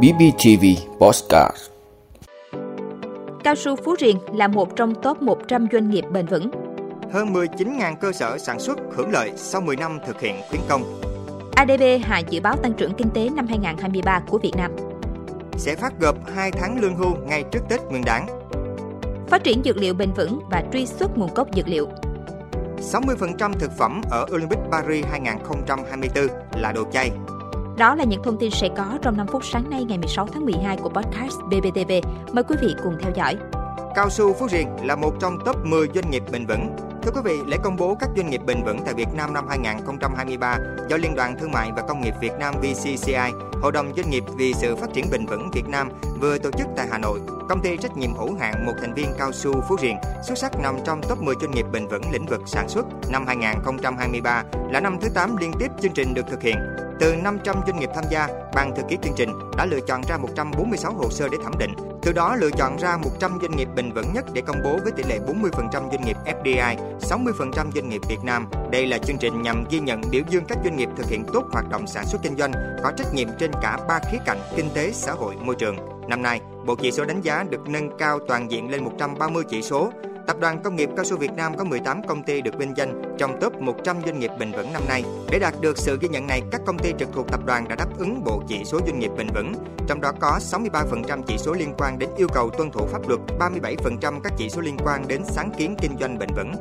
BBTV Postcard Cao su Phú Riềng là một trong top 100 doanh nghiệp bền vững. Hơn 19.000 cơ sở sản xuất hưởng lợi sau 10 năm thực hiện khuyến công. ADB hạ dự báo tăng trưởng kinh tế năm 2023 của Việt Nam. Sẽ phát gộp 2 tháng lương hưu ngay trước Tết Nguyên đán. Phát triển dược liệu bền vững và truy xuất nguồn gốc dược liệu. 60% thực phẩm ở Olympic Paris 2024 là đồ chay. Đó là những thông tin sẽ có trong 5 phút sáng nay ngày 16 tháng 12 của podcast BBTV. Mời quý vị cùng theo dõi. Cao su Phú Riềng là một trong top 10 doanh nghiệp bền vững. Thưa quý vị, lễ công bố các doanh nghiệp bền vững tại Việt Nam năm 2023 do Liên đoàn Thương mại và Công nghiệp Việt Nam VCCI, Hội đồng Doanh nghiệp vì sự phát triển bền vững Việt Nam vừa tổ chức tại Hà Nội. Công ty trách nhiệm hữu hạn một thành viên cao su Phú Riềng xuất sắc nằm trong top 10 doanh nghiệp bền vững lĩnh vực sản xuất năm 2023 là năm thứ 8 liên tiếp chương trình được thực hiện. Từ 500 doanh nghiệp tham gia, ban thư ký chương trình đã lựa chọn ra 146 hồ sơ để thẩm định. Từ đó lựa chọn ra 100 doanh nghiệp bền vững nhất để công bố với tỷ lệ 40% doanh nghiệp FDI, 60% doanh nghiệp Việt Nam. Đây là chương trình nhằm ghi nhận biểu dương các doanh nghiệp thực hiện tốt hoạt động sản xuất kinh doanh, có trách nhiệm trên cả ba khía cạnh kinh tế, xã hội, môi trường. Năm nay, bộ chỉ số đánh giá được nâng cao toàn diện lên 130 chỉ số, Tập đoàn Công nghiệp Cao su Việt Nam có 18 công ty được vinh danh trong top 100 doanh nghiệp bền vững năm nay. Để đạt được sự ghi nhận này, các công ty trực thuộc tập đoàn đã đáp ứng bộ chỉ số doanh nghiệp bền vững, trong đó có 63% chỉ số liên quan đến yêu cầu tuân thủ pháp luật, 37% các chỉ số liên quan đến sáng kiến kinh doanh bền vững.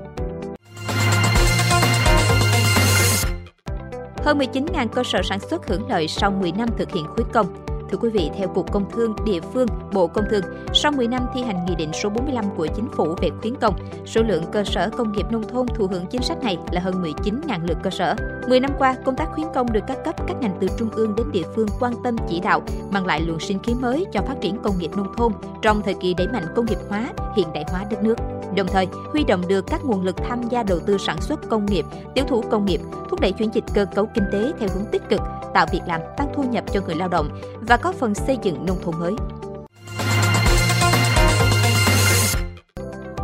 Hơn 19.000 cơ sở sản xuất hưởng lợi sau 10 năm thực hiện khuyến công. Thưa quý vị, theo Cục Công Thương địa phương, Bộ Công Thương, sau 10 năm thi hành Nghị định số 45 của Chính phủ về khuyến công, số lượng cơ sở công nghiệp nông thôn thụ hưởng chính sách này là hơn 19.000 lượt cơ sở. 10 năm qua, công tác khuyến công được các cấp các ngành từ trung ương đến địa phương quan tâm chỉ đạo, mang lại luồng sinh khí mới cho phát triển công nghiệp nông thôn trong thời kỳ đẩy mạnh công nghiệp hóa, hiện đại hóa đất nước đồng thời huy động được các nguồn lực tham gia đầu tư sản xuất công nghiệp, tiểu thủ công nghiệp, thúc đẩy chuyển dịch cơ cấu kinh tế theo hướng tích cực, tạo việc làm, tăng thu nhập cho người lao động và có phần xây dựng nông thôn mới.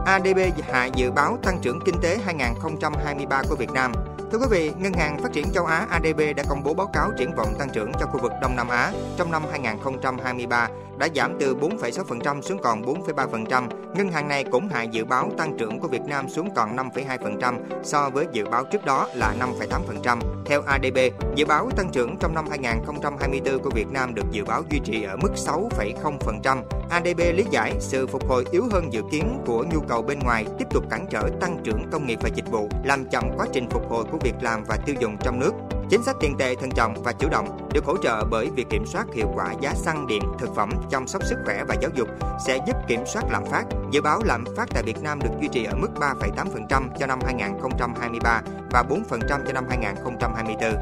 ADB hạ dự báo tăng trưởng kinh tế 2023 của Việt Nam Thưa quý vị, Ngân hàng Phát triển châu Á ADB đã công bố báo cáo triển vọng tăng trưởng cho khu vực Đông Nam Á trong năm 2023 đã giảm từ 4,6% xuống còn 4,3%. Ngân hàng này cũng hạ dự báo tăng trưởng của Việt Nam xuống còn 5,2% so với dự báo trước đó là 5,8%. Theo ADB, dự báo tăng trưởng trong năm 2024 của Việt Nam được dự báo duy trì ở mức 6,0%. ADB lý giải sự phục hồi yếu hơn dự kiến của nhu cầu bên ngoài tiếp tục cản trở tăng trưởng công nghiệp và dịch vụ, làm chậm quá trình phục hồi của việc làm và tiêu dùng trong nước. Chính sách tiền tệ thận trọng và chủ động được hỗ trợ bởi việc kiểm soát hiệu quả giá xăng điện, thực phẩm, chăm sóc sức khỏe và giáo dục sẽ giúp kiểm soát lạm phát. Dự báo lạm phát tại Việt Nam được duy trì ở mức 3,8% cho năm 2023 và 4% cho năm 2024.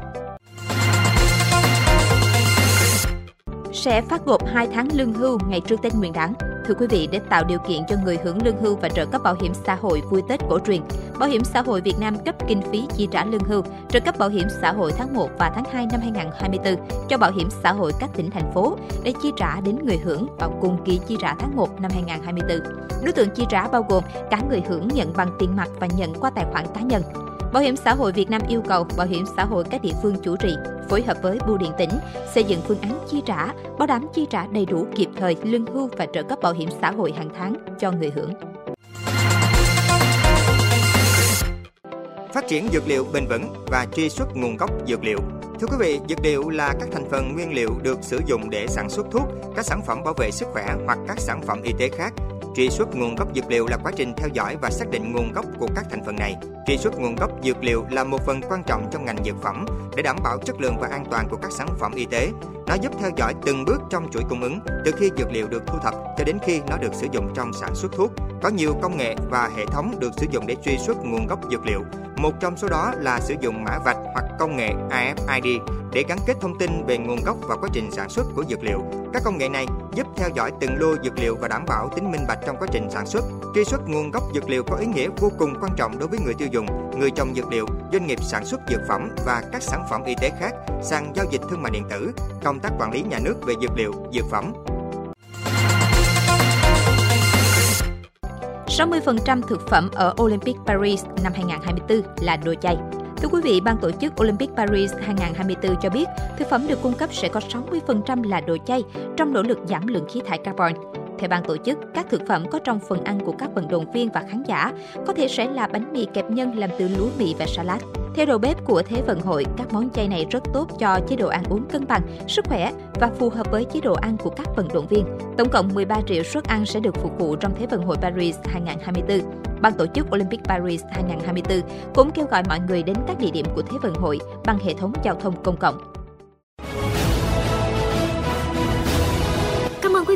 Sẽ phát gộp 2 tháng lương hưu ngày trước Tết Nguyên đán. Thưa quý vị, để tạo điều kiện cho người hưởng lương hưu và trợ cấp bảo hiểm xã hội vui Tết cổ truyền, Bảo hiểm xã hội Việt Nam cấp kinh phí chi trả lương hưu, trợ cấp bảo hiểm xã hội tháng 1 và tháng 2 năm 2024 cho bảo hiểm xã hội các tỉnh thành phố để chi trả đến người hưởng vào cùng kỳ chi trả tháng 1 năm 2024. Đối tượng chi trả bao gồm cả người hưởng nhận bằng tiền mặt và nhận qua tài khoản cá nhân. Bảo hiểm xã hội Việt Nam yêu cầu Bảo hiểm xã hội các địa phương chủ trì phối hợp với bưu điện tỉnh xây dựng phương án chi trả, bảo đảm chi trả đầy đủ kịp thời lương hưu và trợ cấp bảo hiểm xã hội hàng tháng cho người hưởng. Phát triển dược liệu bền vững và truy xuất nguồn gốc dược liệu. Thưa quý vị, dược liệu là các thành phần nguyên liệu được sử dụng để sản xuất thuốc, các sản phẩm bảo vệ sức khỏe hoặc các sản phẩm y tế khác Truy xuất nguồn gốc dược liệu là quá trình theo dõi và xác định nguồn gốc của các thành phần này. Truy xuất nguồn gốc dược liệu là một phần quan trọng trong ngành dược phẩm để đảm bảo chất lượng và an toàn của các sản phẩm y tế. Nó giúp theo dõi từng bước trong chuỗi cung ứng, từ khi dược liệu được thu thập cho đến khi nó được sử dụng trong sản xuất thuốc. Có nhiều công nghệ và hệ thống được sử dụng để truy xuất nguồn gốc dược liệu. Một trong số đó là sử dụng mã vạch hoặc công nghệ afid để gắn kết thông tin về nguồn gốc và quá trình sản xuất của dược liệu. Các công nghệ này giúp theo dõi từng lô dược liệu và đảm bảo tính minh bạch trong quá trình sản xuất. Truy xuất nguồn gốc dược liệu có ý nghĩa vô cùng quan trọng đối với người tiêu dùng, người trồng dược liệu, doanh nghiệp sản xuất dược phẩm và các sản phẩm y tế khác, sàn giao dịch thương mại điện tử, công tác quản lý nhà nước về dược liệu, dược phẩm. 60% thực phẩm ở Olympic Paris năm 2024 là đồ chay. Thưa quý vị, ban tổ chức Olympic Paris 2024 cho biết thực phẩm được cung cấp sẽ có 60% là đồ chay trong nỗ lực giảm lượng khí thải carbon. Theo ban tổ chức, các thực phẩm có trong phần ăn của các vận động viên và khán giả có thể sẽ là bánh mì kẹp nhân làm từ lúa mì và salad. Theo đầu bếp của Thế vận hội, các món chay này rất tốt cho chế độ ăn uống cân bằng, sức khỏe và phù hợp với chế độ ăn của các vận động viên. Tổng cộng 13 triệu suất ăn sẽ được phục vụ trong Thế vận hội Paris 2024. Ban tổ chức Olympic Paris 2024 cũng kêu gọi mọi người đến các địa điểm của Thế vận hội bằng hệ thống giao thông công cộng.